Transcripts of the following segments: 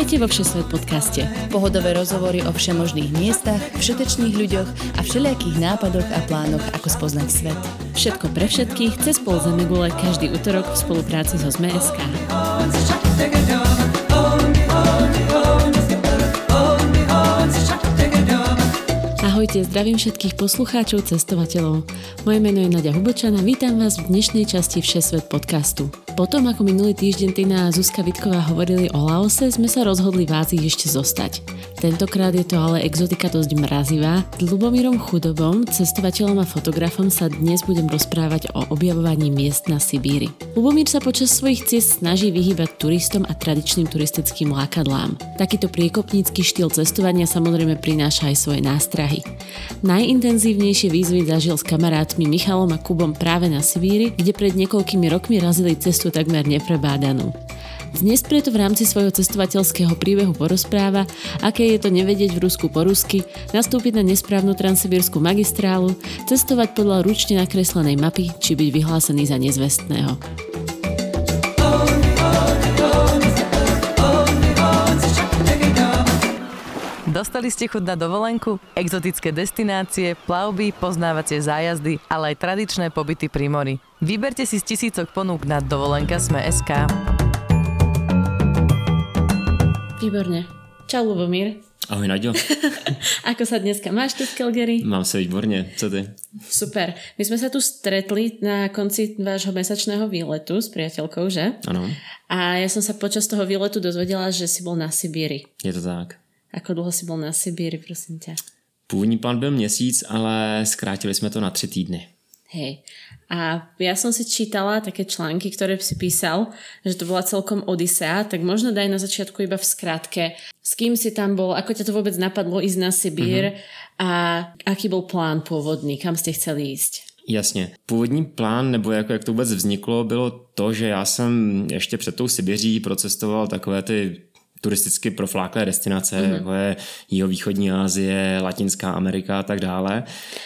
Vítajte vo Všesvet podcaste. Pohodové rozhovory o všemožných miestach, všetečných ľuďoch a všelijakých nápadoch a plánoch, ako spoznať svet. Všetko pre všetkých cez pol Zemegule každý útorok v spolupráci so ZMSK. Ahojte, zdravím všetkých poslucháčov, cestovateľov. Moje meno je Nadia Hubočan a vítam vás v dnešnej časti Všesvet podcastu. Potom, ako minulý týždeň Tina a Zuzka Vitková hovorili o Laose, sme sa rozhodli v Ázii ešte zostať. Tentokrát je to ale exotika dosť mrazivá. S Lubomírom Chudobom, cestovateľom a fotografom sa dnes budem rozprávať o objavovaní miest na Sibíri. Lubomír sa počas svojich ciest snaží vyhýbať turistom a tradičným turistickým lákadlám. Takýto priekopnícky štýl cestovania samozrejme prináša aj svoje nástrahy. Najintenzívnejšie výzvy zažil s kamarátmi Michalom a Kubom práve na Sibíri, kde pred niekoľkými rokmi razili cestu takmer neprebádanú. Dnes preto v rámci svojho cestovateľského príbehu porozpráva, aké je to nevedieť v Rusku po rusky, nastúpiť na nesprávnu transsibírskú magistrálu, cestovať podľa ručne nakreslenej mapy či byť vyhlásený za nezvestného. Dostali ste chuť na dovolenku? Exotické destinácie, plavby, poznávacie zájazdy, ale aj tradičné pobyty pri mori. Vyberte si z tisícok ponúk na dovolenka Sme.sk. Výborne. Čau, Lubomír. Ahoj, Naďo. Ako sa dneska máš tu v Calgary? Mám sa výborne, co ty? Super. My sme sa tu stretli na konci vášho mesačného výletu s priateľkou, že? Ano. A ja som sa počas toho výletu dozvedela, že si bol na Sibíri. Je to tak. Ako dlho si bol na Sibíri, prosím ťa? Původní plán byl měsíc, ale zkrátili jsme to na tři týdny. Hej. A ja som si čítala také články, ktoré si písal, že to bola celkom odisea, tak možno daj na začiatku iba v skratke, s kým si tam bol, ako ťa to vôbec napadlo ísť na Sibír mm-hmm. a aký bol plán pôvodný, kam ste chceli ísť? Jasně. Původní plán, nebo jako jak to vůbec vzniklo, bylo to, že já jsem ještě před tou Sibiří procestoval takové ty turisticky profláklé destinace, mm-hmm. jako je jihovýchodní Asie, Latinská Amerika a tak dále.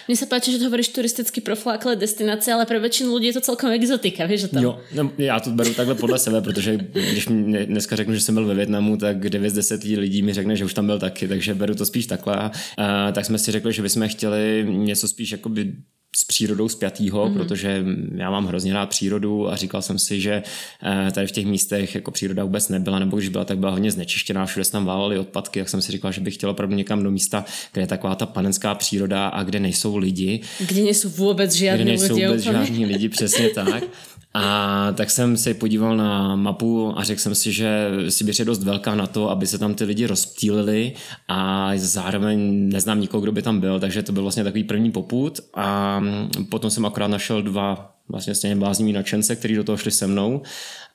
Mně se páči, že to hovoríš turisticky profláklé destinace, ale pro většinu lidí je to celkom exotika, víš o tom? Jo, no, já to beru takhle podle sebe, protože když mi dneska řeknu, že jsem byl ve Větnamu, tak 9 z 10 lidí mi řekne, že už tam byl taky, takže beru to spíš takhle. A, tak jsme si řekli, že bychom chtěli něco spíš jakoby s přírodou spjatýho, mm-hmm. protože já mám hrozně rád přírodu a říkal jsem si, že eh, tady v těch místech jako příroda vůbec nebyla, nebo když byla, tak byla hodně znečištěná, všude se tam válaly odpadky, jak jsem si říkal, že bych chtěl opravdu někam do místa, kde je taková ta panenská příroda a kde nejsou lidi. Kde nejsou vůbec žádní kde nejsou lidi. vůbec žádní lidi, přesně tak. A tak jsem se podíval na mapu a řekl jsem si, že Sibiř je dost velká na to, aby se tam ty lidi rozptýlili a zároveň neznám nikoho, kdo by tam byl, takže to byl vlastně takový první poput. A potom jsem akorát našel dva vlastně stejně blázniví nadšence, kteří do toho šli se mnou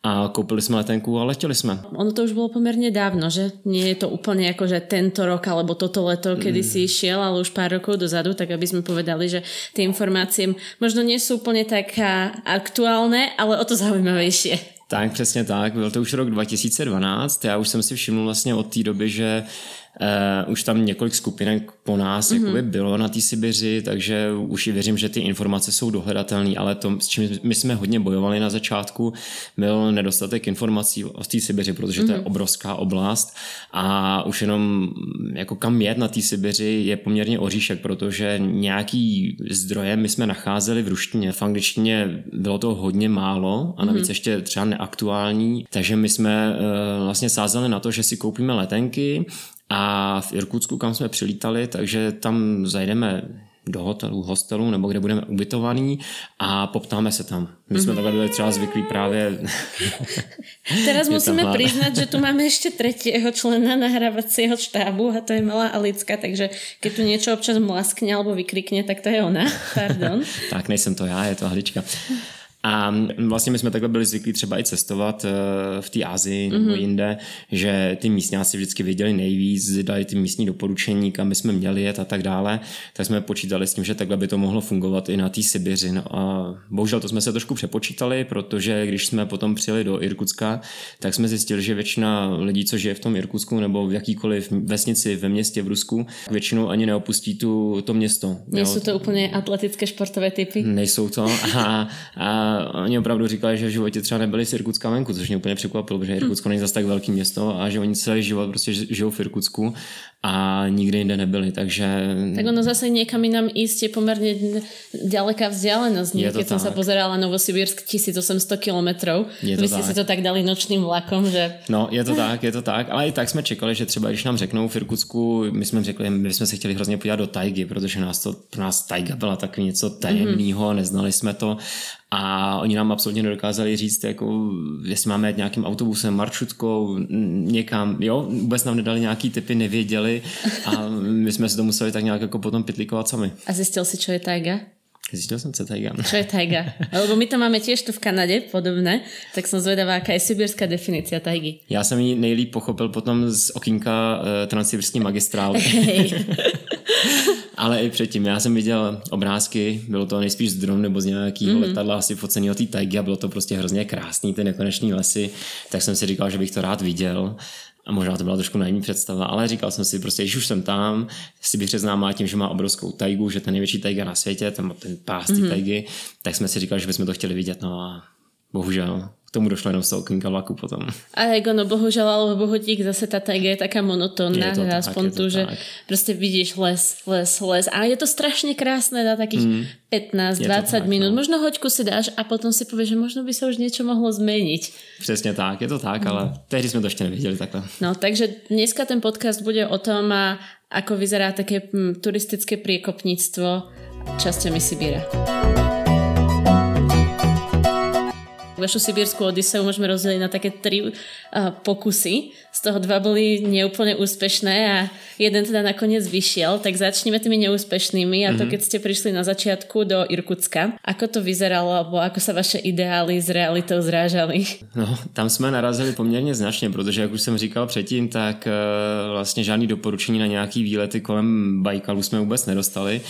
a koupili jsme letenku a letěli jsme. Ono to už bylo poměrně dávno, že? Nie je to úplně jako, že tento rok alebo toto leto, kedy mm. si šiel, ale už pár rokov dozadu, tak aby jsme povedali, že ty informácie možno nie úplně tak aktuálne, ale o to zaujímavější. Tak, přesně tak. Byl to už rok 2012. Já už jsem si všiml vlastně od té doby, že Uh, už tam několik skupinek po nás mm-hmm. jakoby bylo na té Sibiři, takže už i věřím, že ty informace jsou dohledatelné, ale to, s čím my jsme hodně bojovali na začátku, byl nedostatek informací o té Sibiři, protože mm-hmm. to je mhm. obrovská oblast a už jenom jako kam jet na té Sibiři je poměrně oříšek, protože nějaký zdroje my jsme nacházeli v ruštině, v angličtině bylo to hodně málo a navíc mm-hmm. ještě třeba neaktuální, takže my jsme uh, vlastně sázeli na to, že si koupíme letenky, a v Irkutsku, kam jsme přilítali, takže tam zajdeme do hotelu, hostelu nebo kde budeme ubytovaní a poptáme se tam. My jsme mm-hmm. takhle byli třeba zvyklí právě... Teraz musíme priznať, že tu máme ještě třetího člena nahrávacího štábu a to je malá Alicka, takže keď tu něco občas mlaskne alebo vykrikne, tak to je ona. Pardon. tak nejsem to já, je to Hlička. A vlastně my jsme takhle byli zvyklí třeba i cestovat eh, v té Asii nebo mm-hmm. jinde, že ty místňáci vždycky věděli nejvíc, dali ty místní doporučení, kam jsme měli jet a tak dále, tak jsme počítali s tím, že takhle by to mohlo fungovat i na té Sibiři. No a bohužel to jsme se trošku přepočítali, protože když jsme potom přijeli do Irkutska, tak jsme zjistili, že většina lidí, co žije v tom Irkutsku nebo v jakýkoliv vesnici ve městě v Rusku, většinou ani neopustí tu, to město. Nejsou to úplně atletické športové typy? Nejsou to a, a oni opravdu říkali, že v životě třeba nebyli z Irkutska venku, což mě úplně překvapilo, protože Irkutsko není zase tak velký město a že oni celý život prostě žijou v Irkutsku a nikde jinde nebyli, takže... Tak ono zase někam jinam jíst je poměrně ďaleká vzdialenosť. Je Keď som sa pozerala Novosibirsk 1800 kilometrů, vy jste si to tak dali nočným vlakom, že... No, je to tak, je to tak, ale i tak jsme čekali, že třeba když nám řeknou v Irkutsku, my jsme řekli, my jsme se chtěli hrozně podívat do tajgy, protože nás to, pro nás tajga byla takový něco tajemného, mm-hmm. neznali jsme to a oni nám absolutně nedokázali říct, jako, jestli máme jít nějakým autobusem, maršrutkou, někam, jo, vůbec nám nedali nějaký typy, nevěděli a my jsme si to museli tak nějak jako potom pitlikovat sami. A zjistil si, čo je tajga? Zistil jsem, co tajga. Čo je tajga? Lebo my to máme tiež tu v Kanade podobné, tak jsem zvedavá, jaká je sibirská definice tajgy. Já jsem ji nejlíp pochopil potom z okýnka uh, transsibirský magistrály. Ale i předtím, já jsem viděl obrázky, bylo to nejspíš z dronu nebo z nějakého mm. letadla asi focený o té tajgy a bylo to prostě hrozně krásný, ty nekoneční lesy, tak jsem si říkal, že bych to rád viděl. A možná to byla trošku naivní představa, ale říkal jsem si prostě, když už jsem tam, si bych známá tím, že má obrovskou tajgu, že ten největší tajga na světě, ten, ten pás mm-hmm. tajgy, tak jsme si říkali, že bychom to chtěli vidět, no a bohužel k tomu došlo jenom z toho okýnka vlaku potom. A jako no bohužel, alebo bohutík zase ta tajga je taká monotónna, je to tak, aspoň je to tu, tak. že prostě vidíš les, les, les a je to strašně krásné na takých mm. 15-20 minut. No. Možno hoďku si dáš a potom si povieš, že možno by se už něco mohlo změnit. Přesně tak, je to tak, mm. ale tehdy jsme to ještě neviděli takhle. No, takže dneska ten podcast bude o tom, a ako vyzerá také hm, turistické priekopníctvo časťami Sibíra. Vašu sibírskú Odiseu môžeme rozdeliť na také tri uh, pokusy. Z toho dva boli neúplne úspešné a jeden teda nakoniec vyšiel. Tak začneme tými neúspešnými a to mm-hmm. keď ste prišli na začiatku do Irkutska. Ako to vyzeralo, alebo ako sa vaše ideály s realitou zrážali? No, tam jsme narazili poměrně značně, protože jak už jsem říkal předtím, tak uh, vlastně žádný doporučení na nějaký výlety kolem Bajkalu jsme vůbec nedostali.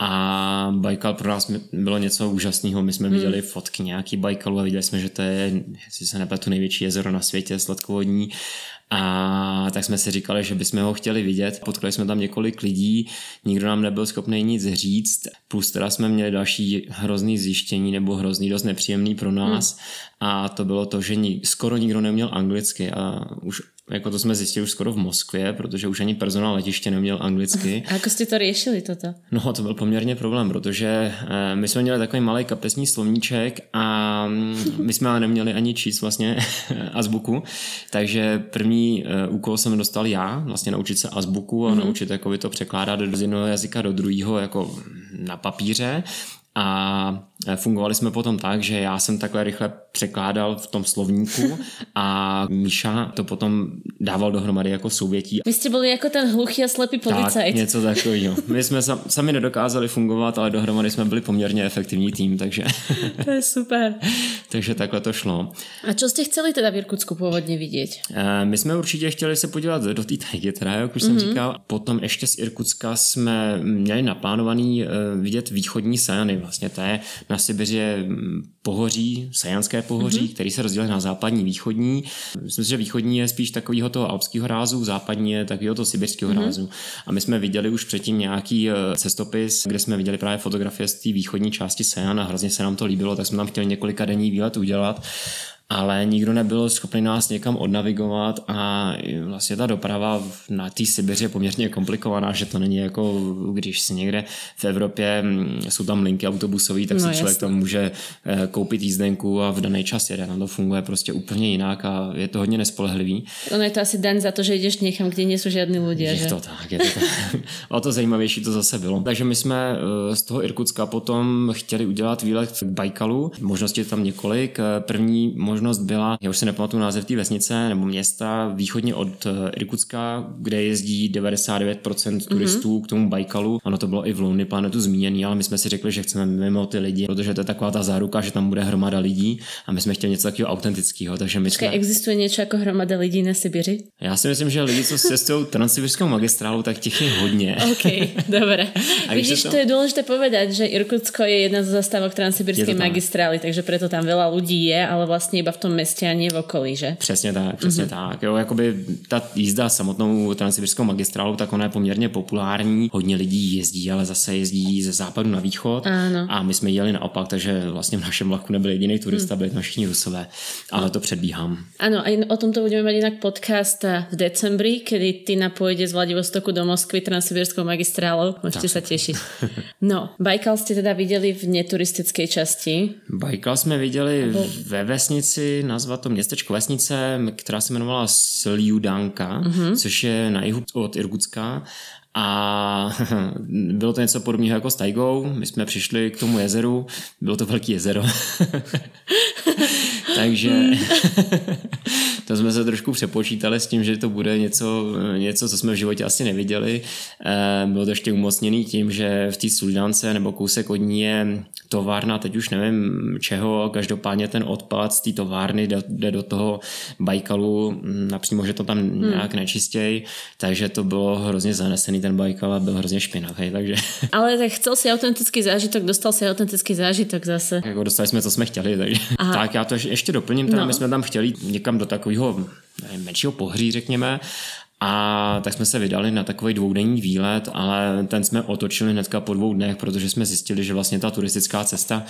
A Baikal pro nás bylo něco úžasného. My jsme hmm. viděli fotky nějaký Baikalu a viděli jsme, že to je, jestli se nepletu, největší jezero na světě, sladkovodní. A tak jsme si říkali, že bychom ho chtěli vidět. Potkali jsme tam několik lidí, nikdo nám nebyl schopný nic říct, plus teda jsme měli další hrozný zjištění nebo hrozný dost nepříjemný pro nás. Hmm. A to bylo to, že ni- skoro nikdo neměl anglicky a už jako to jsme zjistili už skoro v Moskvě, protože už ani personál letiště neměl anglicky. A jako jste to řešili toto? No to byl poměrně problém, protože eh, my jsme měli takový malý kapesní slovníček a mm, my jsme ale neměli ani číst vlastně azbuku, takže první eh, úkol jsem dostal já, vlastně naučit se azbuku a mm-hmm. naučit jako to překládat z jednoho jazyka do druhého jako na papíře a fungovali jsme potom tak, že já jsem takhle rychle překládal v tom slovníku a Míša to potom dával dohromady jako souvětí. Vy jste byli jako ten hluchý a slepý policajt. Tak, něco takového. My jsme sami nedokázali fungovat, ale dohromady jsme byli poměrně efektivní tým, takže... To je super. takže takhle to šlo. A co jste chceli teda v Irkutsku původně vidět? E, my jsme určitě chtěli se podívat do té tajgy, teda, jak už mm-hmm. jsem mhm. říkal. Potom ještě z Irkutska jsme měli naplánovaný e, vidět východní Sajany vlastně to je na Sibiři mm, pohoří, Sajanské pohoří, mm-hmm. který se rozdělí na západní východní. Myslím si, že východní je spíš takového toho alpského rázu, západní je takového toho sibirského mm-hmm. rázu. A my jsme viděli už předtím nějaký eh, cestopis, kde jsme viděli právě fotografie z té východní části Sajan a hrozně se nám to líbilo, tak jsme tam chtěli několika denní výlet udělat ale nikdo nebyl schopný nás někam odnavigovat a vlastně ta doprava na té Sibiři je poměrně komplikovaná, že to není jako když si někde v Evropě mm, jsou tam linky autobusové, tak no, si člověk jasný. tam může eh, koupit jízdenku a v daný čas jede. Tam to funguje prostě úplně jinak a je to hodně nespolehlivý. Ono je to asi den za to, že jdeš někam, kde nejsou žádní lidé. Je že? to tak, je to tak. o to zajímavější to zase bylo. Takže my jsme eh, z toho Irkutska potom chtěli udělat výlet k Bajkalu. Možnosti tam několik. Eh, první možnost možnost byla, já už si nepamatuju název té vesnice nebo města, východně od eh, Irkutska, kde jezdí 99% turistů mm-hmm. k tomu Bajkalu. Ono to bylo i v Lonely Planetu zmíněný, ale my jsme si řekli, že chceme mimo ty lidi, protože to je taková ta záruka, že tam bude hromada lidí a my jsme chtěli něco takového autentického. Takže my jsme... existuje něco jako hromada lidí na Sibiři? Já si myslím, že lidi, co cestují transsibirskou magistrálu, tak těch je hodně. OK, dobré. Vidíš, to... to je důležité povedať, že Irkutsko je jedna z zastávok transsibirskej magistrály, takže proto tam veľa ľudí je, ale vlastně iba v tom městě a nie v okolí, že? Přesně tak, přesně mm-hmm. tak. Jo, jakoby ta jízda samotnou transsibirskou magistrálou, tak ona je poměrně populární. Hodně lidí jezdí, ale zase jezdí ze západu na východ. Ano. A my jsme jeli naopak, takže vlastně v našem vlaku nebyl jediný turista, byli tam všichni rusové. Ale to předbíhám. Ano, a o tomto budeme mít jinak podcast v decembri, kdy Tina pojede z Vladivostoku do Moskvy transsibirskou magistrálou. Můžete se těšit. No, Bajkal jste teda viděli v neturistické části. Bajkal jsme viděli Abo... ve vesnici, nazvat to městečko vesnice, která se jmenovala Sliudanka, mm-hmm. což je na jihu od Irkutska. A bylo to něco podobného jako s Taigou. My jsme přišli k tomu jezeru, bylo to velké jezero. Takže to jsme se trošku přepočítali s tím, že to bude něco, něco, co jsme v životě asi neviděli. Eh, bylo to ještě umocněný tím, že v té Suldance nebo kousek od ní je továrna, teď už nevím čeho, každopádně ten odpad z té továrny jde do toho Bajkalu, napřímo, že to tam hmm. nějak nečistěj, takže to bylo hrozně zanesený ten Bajkal a byl hrozně špinavý, takže... Ale tak chcel si autentický zážitok, dostal si autentický zážitok zase. Jako dostali jsme, co jsme chtěli, takže... Aha. Tak já to ještě doplním, teda no. my jsme tam chtěli někam do takového menšího pohří, řekněme, a tak jsme se vydali na takový dvoudenní výlet, ale ten jsme otočili hnedka po dvou dnech, protože jsme zjistili, že vlastně ta turistická cesta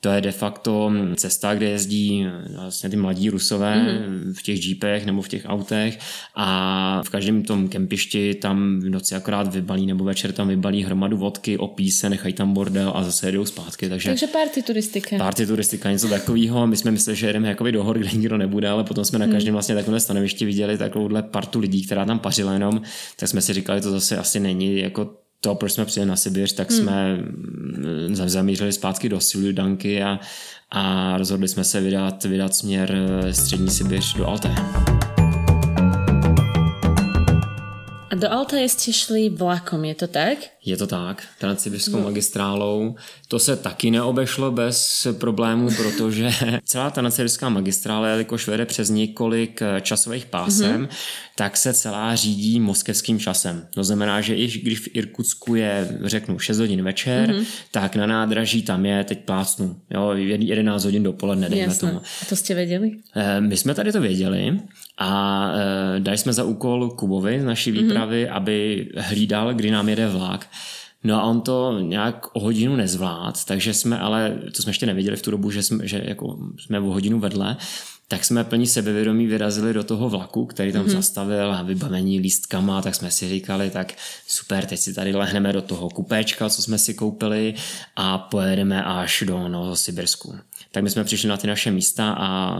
to je de facto cesta, kde jezdí vlastně ty mladí rusové mm-hmm. v těch jeepech nebo v těch autech a v každém tom kempišti tam v noci akorát vybalí nebo večer tam vybalí hromadu vodky, opí se, nechají tam bordel a zase jedou zpátky. Takže, takže party turistika. Party turistika, něco takového. My jsme mysleli, že jedeme jakoby do hor, kde nikdo nebude, ale potom jsme na mhm. každém vlastně takovém stanovišti viděli takovouhle partu lidí, která tam pařila jenom, tak jsme si říkali, to zase asi není jako to, proč jsme přijeli na Sibiř, tak hmm. jsme mm, zamířili zpátky do Siludanky a, a rozhodli jsme se vydat, vydat směr eh, střední Sibiř do Alté. A do Altaje jste šli vlakom, je to tak? Je to tak, transsibirskou no. magistrálou. To se taky neobešlo bez problémů, protože celá transsibirská magistrála, jelikož vede přes několik eh, časových pásem, mm-hmm. tak se celá řídí moskevským časem. To znamená, že i když v Irkutsku je, řeknu, 6 hodin večer, mm-hmm. tak na nádraží tam je, teď plácnu, jo, 11 hodin dopoledne, dejme Jasne. tomu. A to jste věděli? Eh, my jsme tady to věděli a e, dali jsme za úkol Kubovi z naší mhm. výpravy, mm-hmm. aby hlídal, kdy nám jede vlak. No a on to nějak o hodinu nezvlád, takže jsme ale, to jsme ještě nevěděli v tu dobu, že jsme, že jako jsme o hodinu vedle, tak jsme plní sebevědomí vyrazili do toho vlaku, který tam mm-hmm. zastavil a vybavení lístkama, tak jsme si říkali, tak super, teď si tady lehneme do toho kupéčka, co jsme si koupili a pojedeme až do Novosibirsku. Tak my jsme přišli na ty naše místa a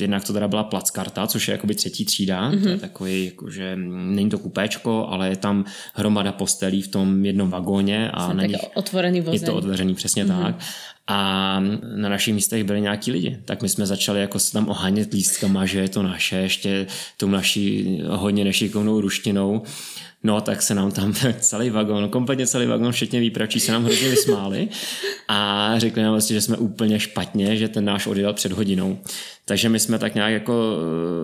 Jednak to teda byla plackarta, což je jakoby třetí třída, mm-hmm. to je mhm. takový, jakože není to kupéčko, ale je tam hromada postelí v tom jednom vagóně a na nich otvorený vozeň. je to otevřený, přesně mm-hmm. tak. A na našich místech byli nějaký lidi, tak my jsme začali jako se tam ohánět lístkama, že je to naše, ještě tou naší hodně nešikovnou ruštinou. No tak se nám tam celý vagon, kompletně celý vagon, včetně výpračí, se nám hrozně vysmáli a řekli nám vlastně, že jsme úplně špatně, že ten náš odjel před hodinou. Takže my jsme tak nějak jako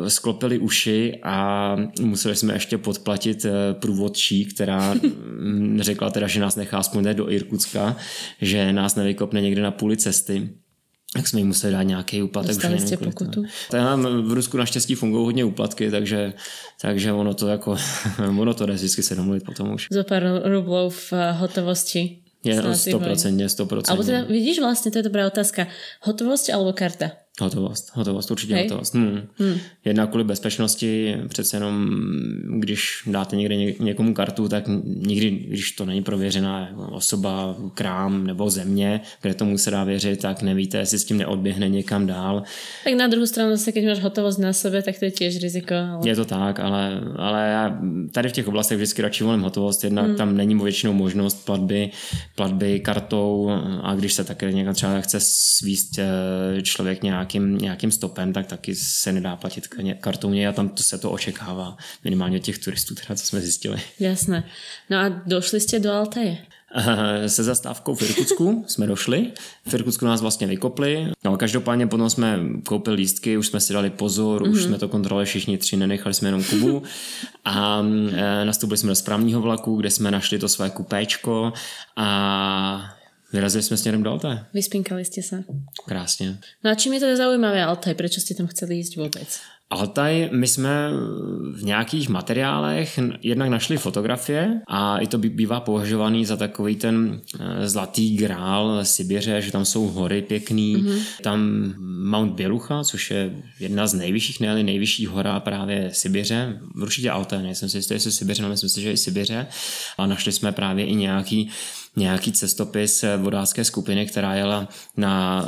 eh, sklopili uši a museli jsme ještě podplatit eh, průvodčí, která mm, řekla teda, že nás nechá aspoň do Irkutska, že nás nevykopne někde na půli cesty tak jsme jim museli dát nějaký úplatek. Dostali jste pokutu? Tam v Rusku naštěstí fungují hodně úplatky, takže, takže ono to jako, ono to jde vždycky se domluvit potom už. Za pár rublů v eh, hotovosti. Je, 100%, 100%. Alebo teda, vidíš vlastně, to je dobrá otázka. Hotovost alebo karta? Hotovost, hotovost, určitě Hej. hotovost. Hmm. Hmm. Jedna kvůli bezpečnosti, přece jenom když dáte někde někomu kartu, tak nikdy, když to není prověřená osoba, krám nebo země, kde tomu se dá věřit, tak nevíte, jestli s tím neodběhne někam dál. Tak na druhou stranu zase, když máš hotovost na sobě, tak to je těž riziko. Ale... Je to tak, ale, ale já tady v těch oblastech vždycky radši volím hotovost, jednak hmm. tam není většinou možnost platby, platby kartou a když se také někam třeba chce svíst eh, člověk nějak nějakým, nějakým stopem, tak taky se nedá platit kartouně a tam to se to očekává minimálně těch turistů, teda, co jsme zjistili. Jasné. No a došli jste do Altaje? Se zastávkou v Irkutsku jsme došli. V Irkutsku nás vlastně vykopli. No každopádně potom jsme koupili lístky, už jsme si dali pozor, mm-hmm. už mhm. jsme to kontrolovali všichni tři, nenechali jsme jenom Kubu. A e, nastoupili jsme do správního vlaku, kde jsme našli to své kupéčko a Vyrazili jsme směrem do Altaje. Vyspinkali ste sa. Krásně. No a čím je teda zaujímavé Altaj? Prečo ste tam chceli ísť vôbec? Altaj, my jsme v nějakých materiálech jednak našli fotografie a i to bývá považovaný za takový ten eh, zlatý grál Sibiře, že tam jsou hory pěkný, mm-hmm. tam Mount Bělucha, což je jedna z nejvyšších, ne nejvyšší hora právě Sibiře, určitě Altaj, nejsem si jistý, jestli Sibiře, ale myslím si, že i Sibiře. A našli jsme právě i nějaký nějaký cestopis vodácké skupiny, která jela na,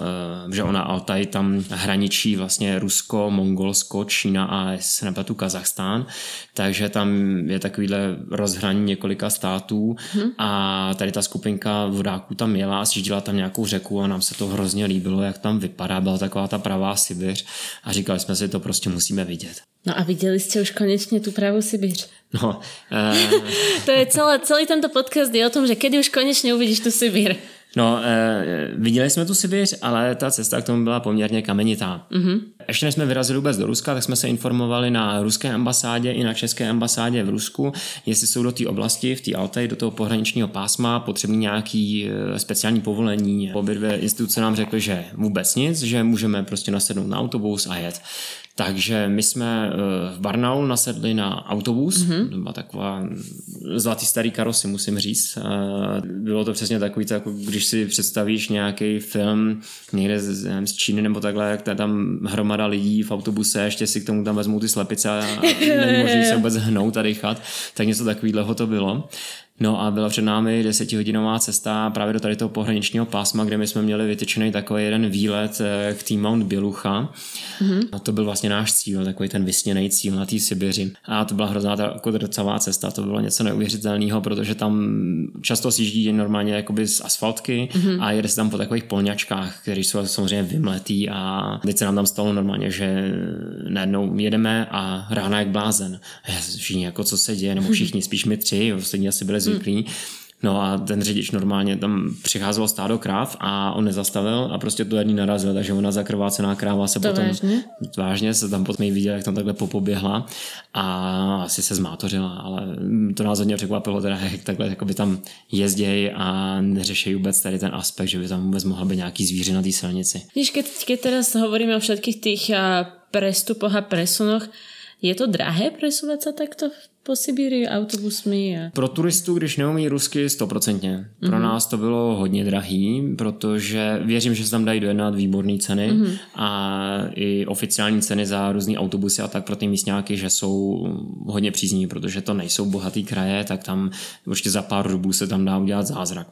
eh, že ona Altaj tam hraničí vlastně Rusko, Mongolsko, Čína a nepletu Kazachstán, takže tam je takovýhle rozhraní několika států hmm. a tady ta skupinka vodáků tam jela a sjíždila tam nějakou řeku a nám se to hrozně líbilo, jak tam vypadá, byla taková ta pravá Sibiř a říkali jsme si, to prostě musíme vidět. No a viděli jste už konečně tu pravou Sibiř? No, uh... to je celé, celý tento podcast je o tom, že kedy už konečně uvidíš tu Sibír. No, eh, viděli jsme tu Sibiř, ale ta cesta k tomu byla poměrně kamenitá. Mm-hmm. Ještě než jsme vyrazili vůbec do Ruska, tak jsme se informovali na ruské ambasádě i na české ambasádě v Rusku, jestli jsou do té oblasti, v té Altaj, do toho pohraničního pásma potřebný nějaký eh, speciální povolení. Obě dvě instituce nám řekly, že vůbec nic, že můžeme prostě nasednout na autobus a jet. Takže my jsme eh, v Barnaul nasedli na autobus, mm-hmm. to byla taková zlatý starý karosy, musím říct. Bylo to přesně takový, to, jako když si představíš nějaký film někde z, nevím, z Číny nebo takhle, jak tam hromada lidí v autobuse, ještě si k tomu tam vezmou ty slepice a není možný se vůbec hnout a dýchat, tak něco takového to bylo. No a byla před námi desetihodinová cesta právě do tady toho pohraničního pásma, kde my jsme měli vytyčený takový jeden výlet eh, k tým Mount Bělucha. Mm-hmm. A to byl vlastně náš cíl, takový ten vysněný cíl na té Sibiři. A to byla hrozná ta kodrcová cesta, to bylo něco neuvěřitelného, protože tam často sjíždí normálně jakoby z asfaltky mm-hmm. a jede se tam po takových polňačkách, které jsou samozřejmě vymletý a teď se nám tam stalo normálně, že najednou jedeme a rána jak blázen. Všichni jako co se děje, nebo všichni, spíš my tři, ostatní asi byli zvyklí. No a ten řidič normálně tam přicházelo stádo kráv a on nezastavil a prostě to jedný narazil, takže ona zakrvácená kráva se to potom... Vážně? Vážně se tam potom viděl, jak tam takhle popoběhla a asi se zmátořila, ale to nás hodně překvapilo, teda jak takhle by tam jezdějí a neřeší vůbec tady ten aspekt, že by tam vůbec mohla být nějaký zvíře na té silnici. Víš, keď, keď teraz hovoríme o všetkých těch prestupoch a presunoch, je to drahé presúvať sa takto po Sibíri autobusmi? A... Pro turistu, když neumí rusky, stoprocentně. Pro mm-hmm. nás to bylo hodně drahý, protože věřím, že se tam dají dojednat výborné ceny mm-hmm. a i oficiální ceny za různé autobusy a tak pro ty místňáky, že jsou hodně přízniví, protože to nejsou bohatý kraje, tak tam určitě za pár rubů se tam dá udělat zázrak.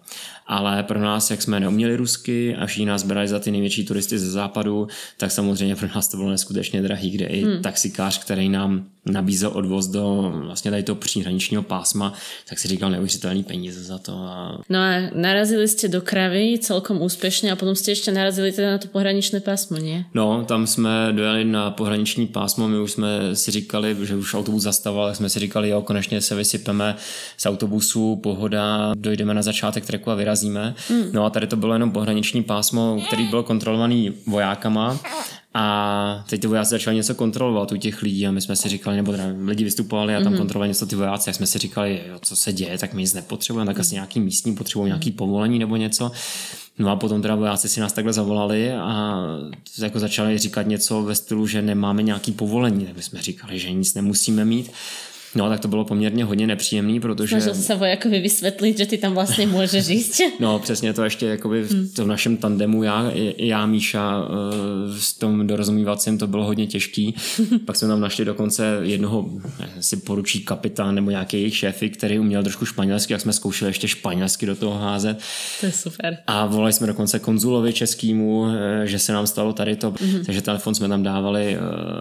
Ale pro nás, jak jsme neuměli rusky a všichni nás brali za ty největší turisty ze západu, tak samozřejmě pro nás to bylo neskutečně drahý, kde i hmm. taxikář, který nám nabízel odvoz do vlastně tady toho příhraničního pásma, tak si říkal neuvěřitelný peníze za to. A... No a narazili jste do kravy celkom úspěšně a potom jste ještě narazili teda na to pohraničné pásmo, ne? No, tam jsme dojeli na pohraniční pásmo, my už jsme si říkali, že už autobus zastavil, jsme si říkali, jo, konečně se vysypeme z autobusu, pohoda, dojdeme na začátek treku a vyrazíme. Mm. No a tady to bylo jenom pohraniční pásmo, který bylo kontrolovaný vojákama a teď ty vojáci začali něco kontrolovat u těch lidí a my jsme si říkali, nebo lidi vystupovali a tam mm-hmm. kontrolovali něco ty vojáci, a jsme si říkali, jo, co se děje, tak my nic nepotřebujeme, tak asi nějaký místní potřebují nějaký povolení nebo něco. No a potom teda vojáci si nás takhle zavolali a jako začali říkat něco ve stylu, že nemáme nějaký povolení, tak my jsme říkali, že nic nemusíme mít. No, tak to bylo poměrně hodně nepříjemný, protože... Snažil se vojakovi vysvětlit, že ty tam vlastně můžeš jít. no, přesně to ještě jakoby v hmm. tom našem tandemu já, já Míša eh, v tom dorozumívacím to bylo hodně těžký. Pak jsme tam našli dokonce jednoho si poručí kapitán nebo nějaký jejich šéfy, který uměl trošku španělsky, jak jsme zkoušeli ještě španělsky do toho házet. To je super. A volali jsme dokonce konzulovi českýmu, eh, že se nám stalo tady to. Mm-hmm. Takže telefon jsme tam dávali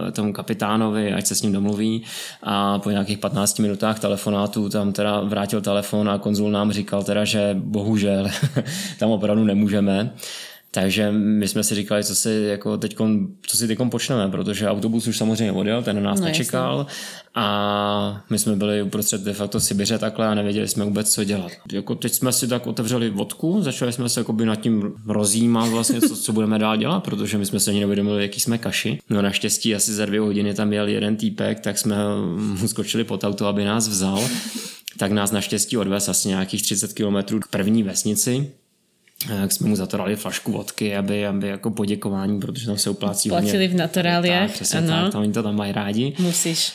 eh, tomu kapitánovi, ať se s ním domluví a po nějakých 15 minutách telefonátu tam teda vrátil telefon a konzul nám říkal teda, že bohužel tam opravdu nemůžeme. Takže my jsme si říkali, co si, jako teďkon, co si teď počneme, protože autobus už samozřejmě odjel, ten nás no, nečekal jasný. a my jsme byli uprostřed de facto Sibiře takhle a nevěděli jsme vůbec, co dělat. Jako teď jsme si tak otevřeli vodku, začali jsme se jakoby nad tím rozjímat vlastně, co, co budeme dál dělat, protože my jsme se ani nevědomili, jaký jsme kaši. No naštěstí asi za dvě hodiny tam jel jeden týpek, tak jsme mu skočili pod auto, aby nás vzal tak nás naštěstí odvez asi nějakých 30 kilometrů k první vesnici, jak jsme mu za to dali flašku vodky, aby, aby jako poděkování, protože tam se uplácí Platili v naturáliách, Tak, přesně ano. tak, tam oni to tam mají rádi. Musíš.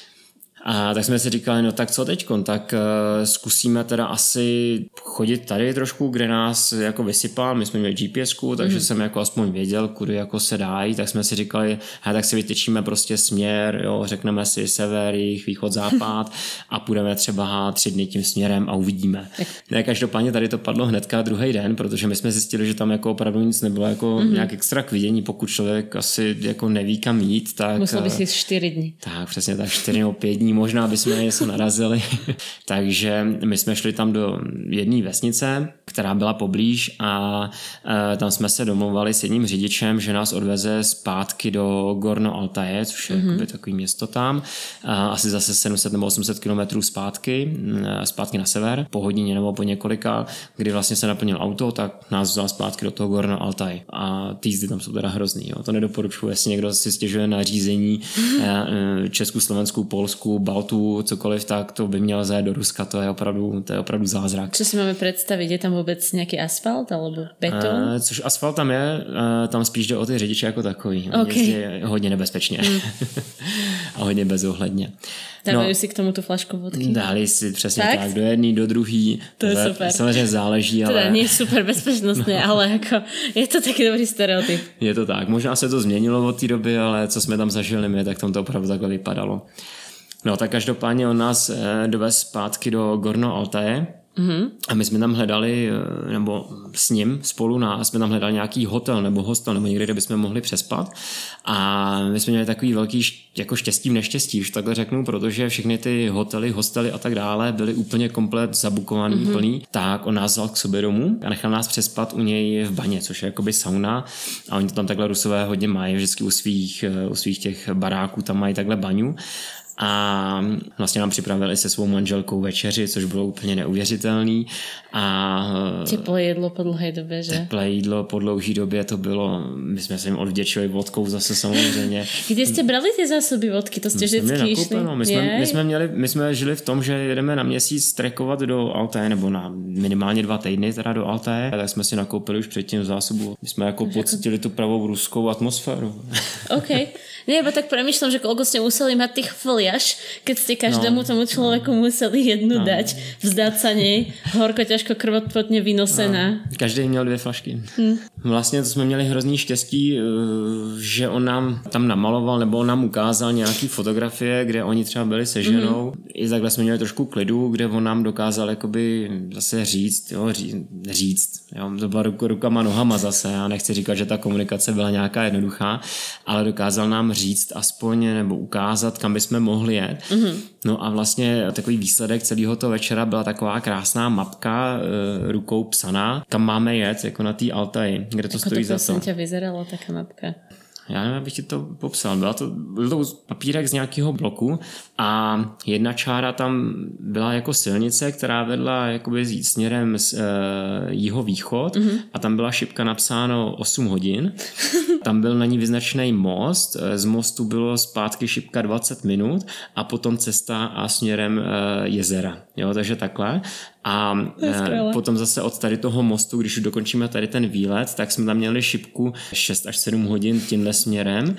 A tak jsme si říkali, no tak co teďkon, tak uh, zkusíme teda asi chodit tady trošku, kde nás jako vysypal, my jsme měli gps takže mm. jsem jako aspoň věděl, kudy jako se dají, tak jsme si říkali, hej, tak si vytyčíme prostě směr, jo, řekneme si sever, jich, východ, západ a půjdeme třeba tři dny tím směrem a uvidíme. Ne, každopádně tady to padlo hnedka druhý den, protože my jsme zjistili, že tam jako opravdu nic nebylo jako mm. nějak extra k vidění, pokud člověk asi jako neví kam jít, tak... Musel by eh, si jít 4 dní. tak přesně tak, čtyři nebo pět dní možná bychom něco narazili. Takže my jsme šli tam do jedné vesnice, která byla poblíž a e, tam jsme se domluvali s jedním řidičem, že nás odveze zpátky do Gorno Altaje, což je mm-hmm. takový město tam, a asi zase 700 nebo 800 kilometrů zpátky, e, zpátky na sever, po hodině nebo po několika, kdy vlastně se naplnil auto, tak nás vzal zpátky do toho Gorno Altaj. A ty jízdy tam jsou teda hrozný, jo. to nedoporučuji, jestli někdo si stěžuje na řízení e, Česku, Slovensku, Polsku, Baltu, cokoliv, tak to by měl zajet do Ruska, to je opravdu, to je opravdu zázrak. Čo si máme představit? Je tam vůbec nějaký asfalt alebo beton? Uh, což asfalt tam je, uh, tam spíš jde o ty řidiče jako takový. Oni Ok. jezdí hodně nebezpečně a hodně bezohledně. Dávají no, si k tomu tu flašku vodky? Dali si přesně Fakt? tak, do jedný, do druhý. To je Za- super. Samozřejmě záleží, Teda ale nie super bezpečnostné, ale jako je to taky dobrý stereotyp. je to tak. Možná se to změnilo od té doby, ale co jsme tam zažili my, tak tam to opravdu takhle vypadalo. No tak každopádně on nás eh, dovez zpátky do Gorno Altaje, Mm-hmm. A my jsme tam hledali, eh, nebo s ním spolu nás, jsme tam hledali nějaký hotel nebo hostel nebo někde, kde bychom mohli přespat. A my jsme měli takový velký jako štěstí v neštěstí, už takhle řeknu, protože všechny ty hotely, hostely a tak dále byly úplně komplet zabukovaný, mm-hmm. plný. Tak on nás vzal k sobě domů a nechal nás přespat u něj v baně, což je jakoby sauna. A oni to tam takhle rusové hodně mají, vždycky u svých, eh, u svých těch baráků tam mají takhle baňu. A vlastně nám připravili se svou manželkou večeři, což bylo úplně neuvěřitelný. A eh, Teplé jedlo po dlhé době, že? teplé jídlo po dlouhé době to bylo, my jsme se jim odvděčili vodkou zase samozřejmě. Kde jste brali ty zásoby vodky? To jste My jsme vždycky išli? nakoupeno. My jsme, my, jsme měli, my jsme žili v tom, že jedeme na měsíc trekovat do Altaje, nebo na minimálně dva týdny teda do Altaje, tak jsme si nakoupili už předtím zásobu. My jsme jako pocitili tu pravou ruskou atmosféru. OK. Nie, iba tak premyšľam, že koľko ste museli mať tých fliaž, keď ste každému No. tomu človeku museli jednu dať, vzdať sa nej, horko, ťažko, krvotpotne vynosená. Každý měl dvě flašky. Hm. Vlastně to jsme měli hrozný štěstí, eh, že on nám tam namaloval nebo on nám ukázal nějaký fotografie, kde oni třeba byli se ženou. Mhm. I takhle jsme měli trošku klidu, kde on nám dokázal jakoby zase říct, jo, ří, říct. Jo, to byla rukama, nohama zase. Já nechci říkat, že ta komunikace byla nějaká jednoduchá, ale dokázal nám říct aspoň nebo ukázat, kam bychom mohli jet. Mm-hmm. No a vlastně takový výsledek celého toho večera byla taková krásná mapka e, rukou psaná, kam máme jet, jako na té Altaji, kde to Ako stojí to za to. ťa vyzerala taká mapka? Já nevím, abych ti to popsal. Byla to, byl to papírek z nějakého bloku a jedna čára tam byla jako silnice, která vedla jakoby směrem z e, jihovýchod mm-hmm. a tam byla šipka napsáno 8 hodin. Tam byl na ní vyznačený most, e, z mostu bylo zpátky šipka 20 minut a potom cesta a směrem e, jezera. Jo, takže takhle. A je skvělé. e, potom zase od tady toho mostu, když už dokončíme tady ten výlet, tak jsme tam měli šipku 6 až 7 hodin tímhle směrem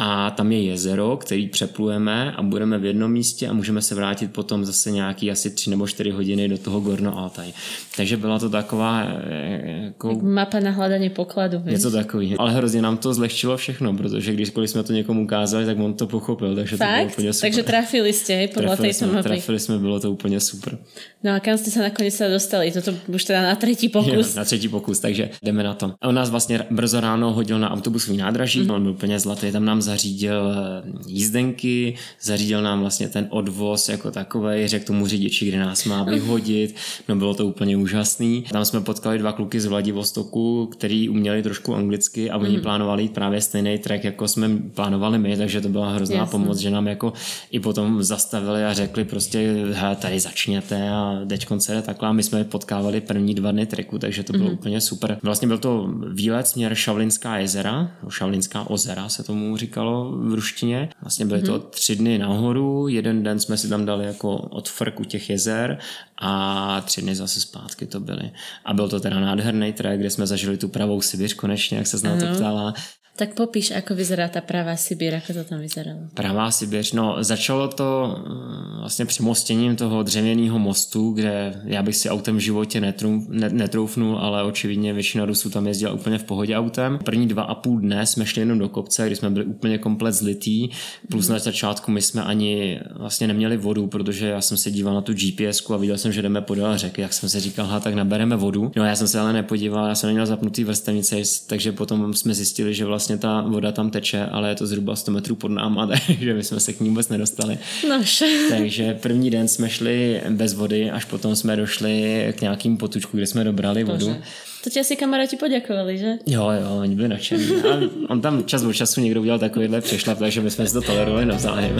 a tam je jezero, který přeplujeme a budeme v jednom místě a můžeme se vrátit potom zase nějaký asi 3 nebo 4 hodiny do toho Gorno Altaj. Takže byla to taková e, jako Mapa na hľadanie pokladu. vieš? něco takový. Ale hrozně nám to zlehčilo všechno, protože když jsme to někomu ukázali, tak on to pochopil, takže to bylo Fakt? úplně super. Takže trafili ste hej, trafili, tejto jsme, mapy. trafili jsme, bylo to úplně super. No a kam ste sa nakoniec sa dostali? Toto už teda na tretí Jo, pokus. na třetí pokus, takže jdeme na to. A on nás vlastně brzo ráno hodil na autobusový nádraží, mm. on byl úplně zlatý, tam nám zařídil eh, jízdenky, zařídil nám vlastně ten odvoz jako takovej, řekl tomu řidiči, kde nás má vyhodit, no bylo to úplně úžasný. Tam jsme potkali dva kluky z Vladivostoku, který uměli trošku anglicky a oni mm. plánovali jít právě stejný track, jako jsme plánovali my, takže to byla hrozná Jasně. pomoc, že nám jako i potom zastavili a řekli prostě, hele, tady začněte a teď koncert takhle. A my jsme potkávali první dva dny treku, takže to bylo mm-hmm. úplně super. Vlastně byl to výlet směr Šavlinská jezera, Šavlinská ozera se tomu říká. Říkalo v ruštině. Vlastně byly mm-hmm. to tři dny nahoru, jeden den jsme si tam dali jako od frku těch jezer a tři dny zase zpátky to byly. A byl to teda nádherný trek, kde jsme zažili tu pravou Sibiř konečně, jak se na to ptala. Tak popíš, ako vyzerá ta pravá Sibír, ako to tam vyzeralo. Pravá Sibír, no začalo to mm, vlastně přemostěním toho dřevěného mostu, kde já bych si autem v životě netrůf, netroufnul, ale očividně většina Rusů tam jezdila úplně v pohodě autem. První dva a půl dne jsme šli jenom do kopce, kdy jsme byli úplně komplet zlitý, plus mm. na začátku my jsme ani vlastně neměli vodu, protože já jsem se díval na tu GPS a viděl jsem, že jdeme podél řeky, jak jsem si říkal, tak nabereme vodu. No já jsem se ale nepodíval, já jsem neměl zapnutý vrstevnice, takže potom jsme zjistili, že vlastně ta voda tam teče, ale je to zhruba 100 metrů pod náma, takže my jsme se k ní vůbec nedostali. Nož. takže první den jsme šli bez vody, až potom jsme došli k nějakým potučku, kde jsme dobrali vodu. Bože. To ti asi kamaráti poděkovali, že? Jo, jo, oni byli nadšení. A on tam čas od času někdo udělal takovýhle přešlap, takže my jsme si to tolerovali navzájem.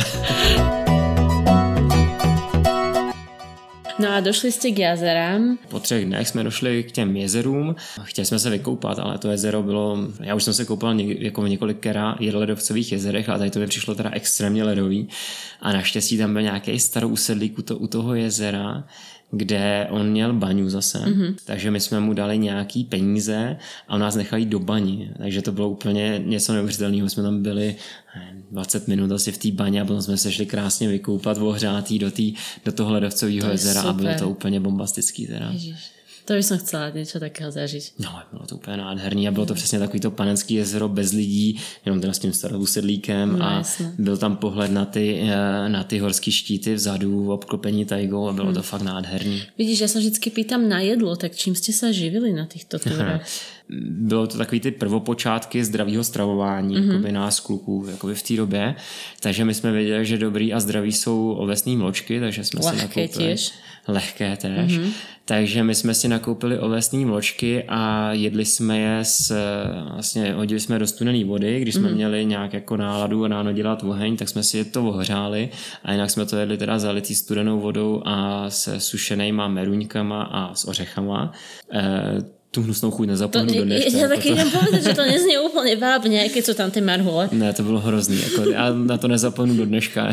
No a došli jste k jezerám? Po třech dnech jsme došli k těm jezerům. Chtěli jsme se vykoupat, ale to jezero bylo, já už jsem se koupal něk, jako v několikera ledovcových jezerech, ale tady to mi přišlo teda extrémně ledový. A naštěstí tam byl nějaký starou usedlík u, to, u toho jezera, kde on měl baňu zase, mm-hmm. takže my jsme mu dali nějaký peníze a on nás nechali do bani, takže to bylo úplně něco neuvěřitelného, jsme tam byli 20 minut asi v té baně a potom jsme se šli krásně vykoupat, ohřátý do, tý, do toho ledovcového jezera super. a bylo to úplně bombastický teda. Ježiš. To bych chcela něco takého zažít. No, bylo to úplně nádherný a bylo to přesně takový to panenský jezero bez lidí, jenom teda s tím starou sedlíkem no, a jasně. byl tam pohled na ty, eh, na ty horské štíty vzadu, obklopení tajgou a bylo hmm. to fakt nádherný. Vidíš, já se vždycky pýtam na jedlo, tak čím jste se živili na těchto turách? Bylo to takový ty prvopočátky zdravého stravování mm-hmm. jakoby nás kluků jakoby v té době, takže my jsme věděli, že dobrý a zdraví jsou ovesné mločky, takže jsme Lehké si nakoupili. Těž. Lehké též. Mm-hmm. Takže my jsme si nakoupili ovesné mločky a jedli jsme je s, vlastně hodili jsme do studené vody, když jsme mm-hmm. měli nějak jako náladu ráno dělat oheň, tak jsme si to ohřáli a jinak jsme to jedli teda zalitý studenou vodou a se sušenýma meruňkama a s ořechama. E, tu hnusnou chuť nezapomenu do dneška. Já taky jdem povedat, že to nezní úplně vábně, keď jsou tam ty marhule. Ne, to bylo hrozný. Jako, já na to nezapomenu do dneška.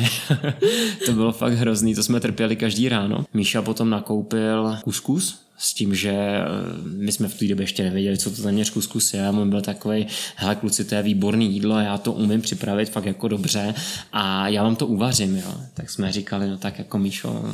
to bylo fakt hrozný, to jsme trpěli každý ráno. Míša potom nakoupil kuskus, s tím, že eh, my jsme v té době ještě nevěděli, co to téměř kuskus je a on byl takový, hele kluci, to je výborný jídlo, já to umím připravit fakt jako dobře a já vám to uvařím, jo. Tak jsme říkali, no tak jako Míšo,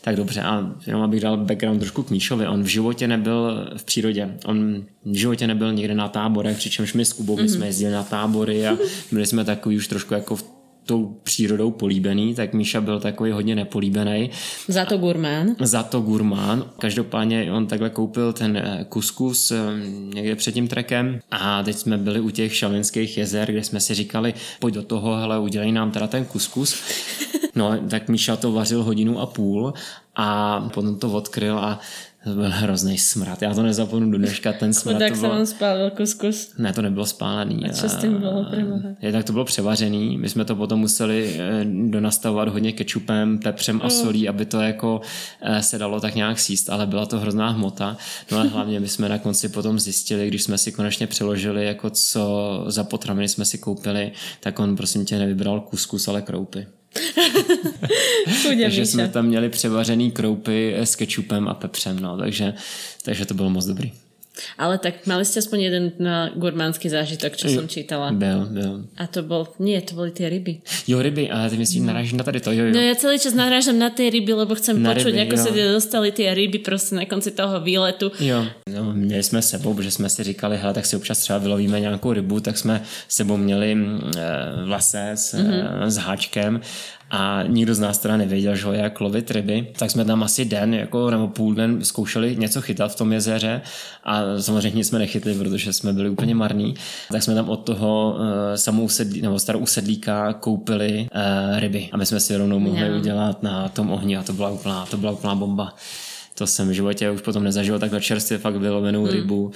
tak dobře a jenom abych dal background trošku k Míšovi, on v životě nebyl v přírodě, on v životě nebyl nikde na táborech, přičemž my s Kubou mm-hmm. jsme jezdili na tábory a byli jsme takový už trošku jako v tou přírodou políbený, tak Míša byl takový hodně nepolíbený. Za to gurmán. Za to gurmán. Každopádně on takhle koupil ten eh, kuskus eh, někde před tím trekem a teď jsme byli u těch šalinských jezer, kde jsme si říkali, pojď do toho, hele, udělej nám teda ten kuskus. No, tak Míša to vařil hodinu a půl a potom to odkryl a to byl hrozný smrad. Já to nezapomenu do dneška, ten smrad. Tak to bylo... se vám spálil kuskus. Ne, to nebylo spálený. A co s tím bylo Je, tak to bylo převařený. My jsme to potom museli eh, donastavovat hodně kečupem, pepřem a mm. solí, aby to jako eh, se dalo tak nějak síst, ale byla to hrozná hmota. No a hlavně my jsme na konci potom zjistili, když jsme si konečně přeložili, jako co za potraviny jsme si koupili, tak on prosím tě nevybral kuskus, ale kroupy. takže jsme tam měli převařený kroupy s kečupem a pepřem, no, takže, takže to bylo moc dobrý. Ale tak mali ste aspoň jeden na gurmánsky zážitok, čo som čítala. Byl, byl. A to bol, nie, to boli tie ryby. Jo, ryby, a ty myslíš, no. narážíš na tady to, jo, jo. No ja celý čas narážam na tie ryby, lebo chcem na počuť, ryby, ako jo. sa dostali tie ryby prostě na konci toho výletu. Jo, no, měli jsme sebou, protože jsme si říkali, hele, tak si občas třeba vylovíme nějakou rybu, tak jsme sebou měli e, vlase s, mm-hmm. e, s háčkem a nikdo z nás teda nevěděl, že jak lovit ryby, tak jsme tam asi den jako, nebo půl den zkoušeli něco chytat v tom jezeře a samozřejmě jsme nechytli, protože jsme byli úplně marní, tak jsme tam od toho uh, samou sedlí, nebo starou sedlíka koupili uh, ryby a my jsme si rovnou mohli yeah. udělat na tom ohni a to byla úplná, to byla úplná bomba. To jsem v životě už potom nezažil takhle čerstvě fakt vylovenou hmm. rybu uh,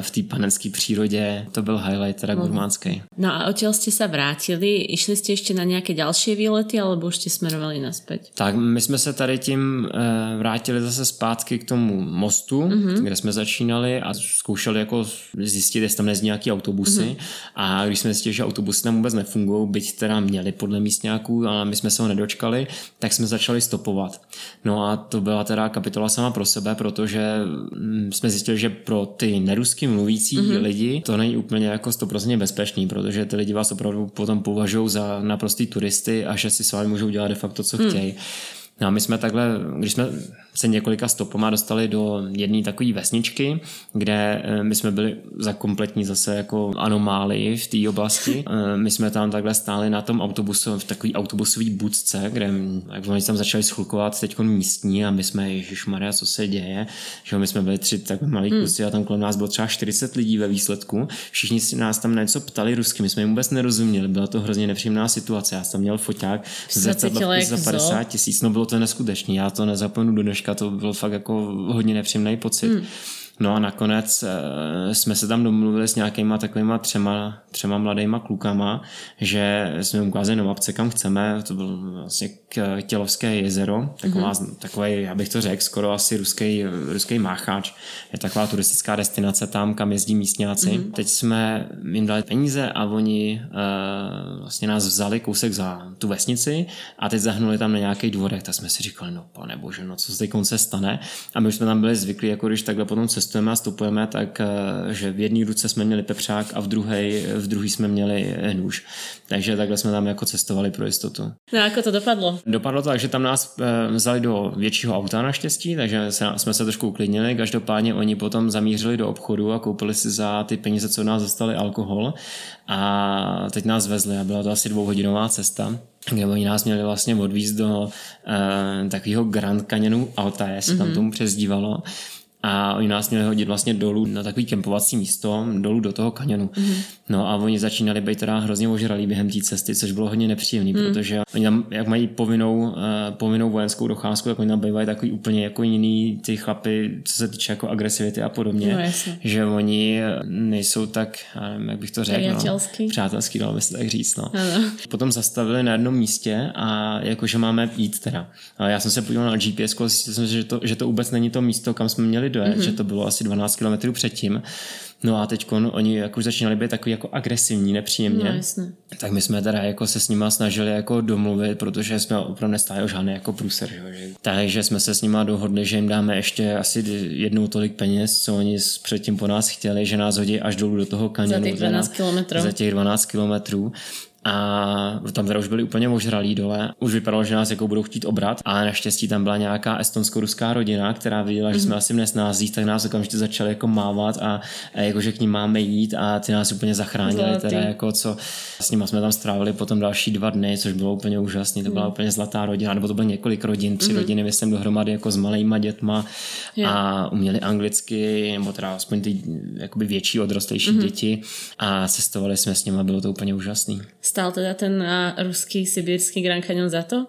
v té panenské přírodě. To byl highlight teda hmm. gurmánský. No a odtiaľ ste sa vrátili, išli ste ešte na nějaké další výlety, alebo už ste smerovali naspäť? Tak my jsme se tady tím uh, vrátili zase zpátky k tomu mostu, mm-hmm. kde jsme začínali a zkoušeli jako zjistit, jestli tam nezdí nějaký autobusy mm-hmm. a když jsme zjistili, že autobusy tam vůbec nefungují, byť teda měli podle místňáků, ale my jsme se ho nedočkali, tak jsme začali stopovat. No a to byla teda kapitola sama pro sebe, protože mm, jsme zjistili, že pro ty nerusky mluvící mm-hmm. lidi to není úplně jako stoprocentně bezpečný, protože ty lidi vás opravdu potom považují za naprostý turisty a že si s vámi můžou dělat de facto, co mm. chtějí. No a my jsme takhle, když jsme se několika stopama dostali do jedné takové vesničky, kde eh, my jsme byli za kompletní zase jako anomálii v té oblasti. Eh, my jsme tam takhle stáli na tom autobusu, v takové autobusové budce, kde jak oni tam začali schlukovat teď místní a my jsme, Ježíš Maria, co se děje, že my jsme byli tři takové malý hmm. kusy a tam kolem nás bylo třeba 40 lidí ve výsledku. Všichni si nás tam něco ptali rusky, my jsme jim vůbec nerozuměli, byla to hrozně nepříjemná situace. Já jsem měl foťák za 50 tisíc, no bylo to neskutečný, já to nezapomenu do dneška, to byl fakt jako hodně nepříjemný pocit. Hmm. No a nakonec e, jsme se tam domluvili s nějakýma takovýma třema, třema mladýma klukama, že jsme ukázali na mapce, kam chceme. To byl vlastně Tělovské jezero, taková, mm-hmm. takový, já bych to řekl, skoro asi ruský, ruský mácháč. Je taková turistická destinace tam, kam jezdí místňáci. Mm-hmm. Teď jsme jim dali peníze a oni e, vlastně nás vzali kousek za tu vesnici a teď zahnuli tam na nějaký dvorek. Tak jsme si říkali, no pane bože, no co se teď konce stane. A my už jsme tam byli zvyklí, jako když takhle potom cestu cestujeme a stupujeme, tak eh, že v jedné ruce jsme měli pepřák a v druhé v druhý jsme měli nůž. Takže takhle jsme tam jako cestovali pro jistotu. No jako to dopadlo? Dopadlo to tak, že tam nás eh, vzali do většího auta naštěstí, takže jsme se trošku uklidnili. Každopádně oni potom zamířili do obchodu a koupili si za ty peníze, co nás dostali, alkohol a teď nás vezli a byla to asi dvouhodinová cesta kde oni nás měli vlastně odvízt do uh, takového Grand Canyonu Altaje, se mm-hmm. tam mhm. tomu přezdívalo a oni nás měli hodit vlastně dolů na takový kempovací místo, dolů do toho kanionu. Mm-hmm. No a oni začínali být teda hrozně ožralí během té cesty, což bylo hodně nepříjemné, mm. protože oni tam, jak mají povinnou, uh, povinnou vojenskou docházku, tak oni tam bývají takový úplně jako jiný ty chlapy, co se týče jako agresivity a podobně, no, že oni nejsou tak, nevím, jak bych to řekl, no, přátelský, dalo by se tak říct. No. Ano. Potom zastavili na jednom místě a jakože máme jít teda. A já jsem se podíval na GPS, jsem, že to, že to vůbec není to místo, kam jsme měli dojet, mm-hmm. že to bylo asi 12 km předtím. No a teď oni jako už začínali být takový jako agresivní, nepříjemně. No, jasně. Tak my jsme teda jako se s nima snažili jako domluvit, protože jsme opravdu nestáli o žádný jako průser. Že? Takže jsme se s nima dohodli, že jim dáme ještě asi jednou tolik peněz, co oni předtím po nás chtěli, že nás hodí až dolů do toho kanionu. Za těch 12 kilometrů. Za těch 12 kilometrů a tam teda už byli úplně ožralí dole. Už vypadalo, že nás jako budou chtít obrat a naštěstí tam byla nějaká estonsko-ruská rodina, která viděla, že jsme mm. asi v nesnázích, tak nás okamžitě začali jako mávat a, a jako, že k ním máme jít a ty nás úplně zachránili, Zlatý. teda jako co s nimi jsme tam strávili potom další dva dny, což bylo úplně úžasné, to byla mm. úplně zlatá rodina, nebo to bylo několik rodin, tři mm. rodiny, myslím, dohromady jako s malýma dětma yeah. a uměli anglicky, nebo teda aspoň ty jakoby větší odrostlejší mm. děti a cestovali jsme s nimi, bylo to úplně úžasný. Stál teda ten ruský sibírský Grand Canyon za to?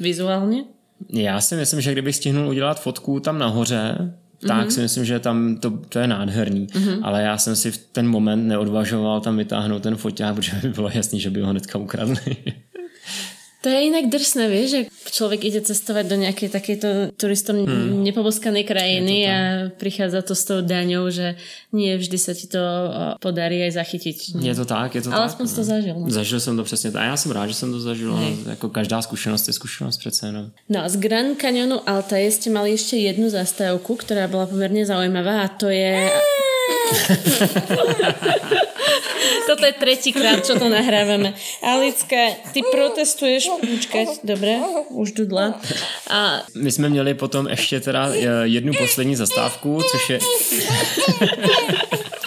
Vizuálně? Já si myslím, že kdybych stihnul udělat fotku tam nahoře, tak mm-hmm. si myslím, že tam to, to je nádherný. Mm-hmm. Ale já jsem si v ten moment neodvažoval tam vytáhnout ten foťák, protože by bylo jasný, že by ho hnedka ukradli. To je inak drsné, vieš, že človek ide cestovať do nejakej takejto turistom hmm. nepoboskanej krajiny a prichádza to s tou daňou, že nie vždy sa ti to podarí aj zachytiť. Je to tak, je to Ale tak. aspoň to zažil. No. Zažil jsem to přesně tak. A já jsem rád, že jsem to zažil. Hej. Jako každá zkušenost je zkušenost přece jenom. No a z Grand Canyonu Altaje ste mali ešte jednu zastávku, ktorá bola pomerne zaujímavá a to je... Toto je tretíkrát, čo to nahrávame. Alicka, ty protestuješ, počkať, dobre, už dudla. A... My jsme měli potom ještě teda eh, jednu poslední zastávku, což je...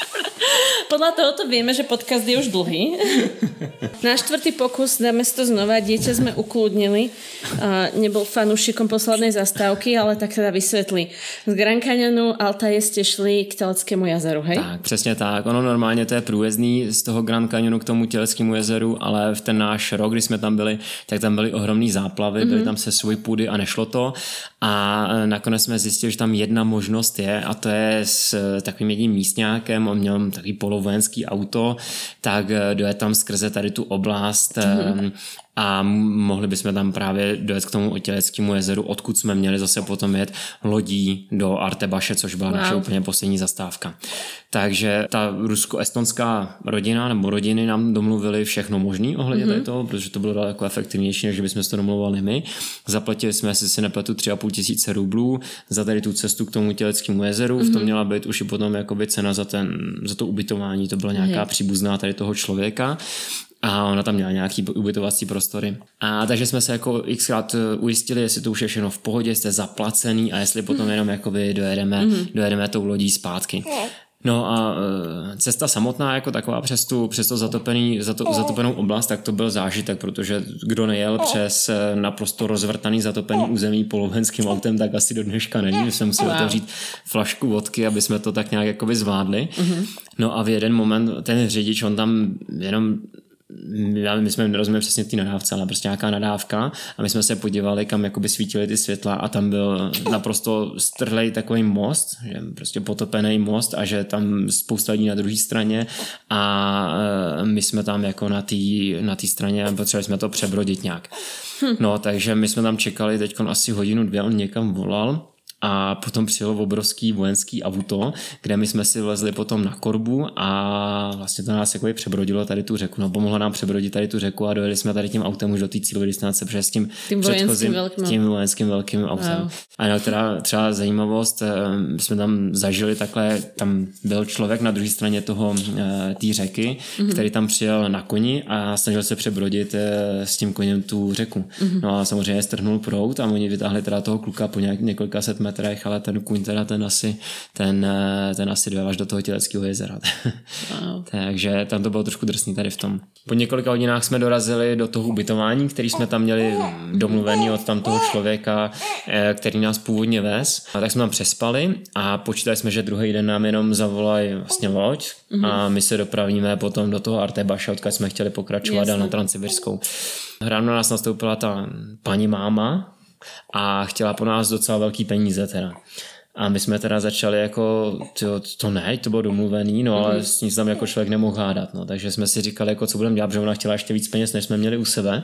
Podľa tohoto vieme, že podcast je už dlhý. Na čtvrtý pokus dáme si to znova. Dieťa sme ukludnili. Uh, nebol fanúšikom poslednej zastávky, ale tak teda vysvetli. Z Grand Canyonu Altaje ste šli k Teleckému jazeru, hej? Tak, přesně tak. Ono normálně to je průjezdný z toho Grand Canyonu k tomu Těleckému jezeru, ale v ten náš rok, kdy jsme tam byli, tak tam byly ohromné záplavy, mm-hmm. byly tam se svůj půdy a nešlo to. A e, nakonec jsme zjistili, že tam jedna možnost je a to je s e, takovým jedním místňákem, on měl takový polovojenský auto, tak e, dojet tam skrze tady tu oblast mm-hmm a mohli bychom tam právě dojet k tomu Otěleckému jezeru, odkud jsme měli zase potom jet lodí do Artebaše, což byla wow. naše úplně poslední zastávka. Takže ta rusko-estonská rodina nebo rodiny nám domluvili všechno možné ohledně mm-hmm. toho, protože to bylo daleko efektivnější, než bychom to domluvali my. Zaplatili jsme, si si nepletu, 3,5 tisíce rublů za tady tu cestu k tomu Těleckému jezeru. Mm-hmm. V tom mhm. měla být už i potom jakoby cena za, ten, za to ubytování, to byla nějaká mm-hmm. příbuzná tady toho člověka a ona tam měla nějaký ubytovací prostory. A takže jsme se jako xkrát eh, ujistili, jestli to už je všechno v pohodě, jste zaplacený a jestli potom jenom jakoby dojedeme, mm-hmm. dojedeme tou lodí zpátky. No a e, cesta samotná jako taková přes tu, přes to zatopený, zato, zatopenou oblast, tak to byl zážitek, protože kdo nejel přes e, naprosto rozvrtaný zatopený území polovenským autem, tak asi do dneška není. My jsme museli wow. otevřít flašku vodky, aby jsme to tak nějak jakoby zvládli. Mm-hmm. No a v jeden moment ten řidič, on tam jenom my jsme nerozuměli přesně ty nadávce, ale prostě nějaká nadávka a my jsme se podívali, kam jakoby svítily ty světla a tam byl naprosto strhlej takový most, že prostě potopený most a že tam spousta lidí na druhé straně a e, my jsme tam jako na té na straně a potřebovali jsme to přebrodit nějak. Hm. No, takže my jsme tam čekali teď asi hodinu, dvě, on někam volal a potom přijelo obrovský vojenský auto, kde my jsme si vlezli potom na korbu a vlastně to nás jako přebrodilo tady tu řeku, no pomohlo nám přebrodit tady tu řeku a dojeli jsme tady tím autem už do té cílové distance, protože s tím, tím vojenským velkým. tím vojenským velkým autem. Wow. A no, teda třeba zajímavost, eh, jsme tam zažili takhle, tam byl člověk na druhé straně toho eh, té řeky, mm-hmm. který tam přijel na koni a snažil se přebrodit eh, s tím koněm tu řeku. Mm-hmm. No a samozřejmě strhnul prout a oni vytáhli teda toho kluka po nějak, několika set metrech, ale ten kůň teda ten asi, ten, eh, ten asi dojel až do toho těleckého jezera. Wow. Takže tam to bylo trošku drsný tady v tom. Po několika hodinách jsme dorazili do toho ubytování, který jsme tam měli domluvený od tam toho člověka, eh, který nás původně vez. A tak jsme tam přespali a počítali jsme, že druhý den nám jenom zavolají vlastně loď mm-hmm. a my se dopravíme potom do toho Artebaša, odkud jsme chtěli pokračovat Jasne. dál na Transsibirskou. Ráno nás nastoupila ta paní máma, a chtěla po nás docela velký peníze teda. A my jsme teda začali jako, to, to ne, to bylo domluvený, no ale mm-hmm. s ní tam jako člověk nemohl hádat, no. Takže jsme si říkali, jako co budeme dělat, že ona chtěla ještě víc peněz, než jsme měli u sebe.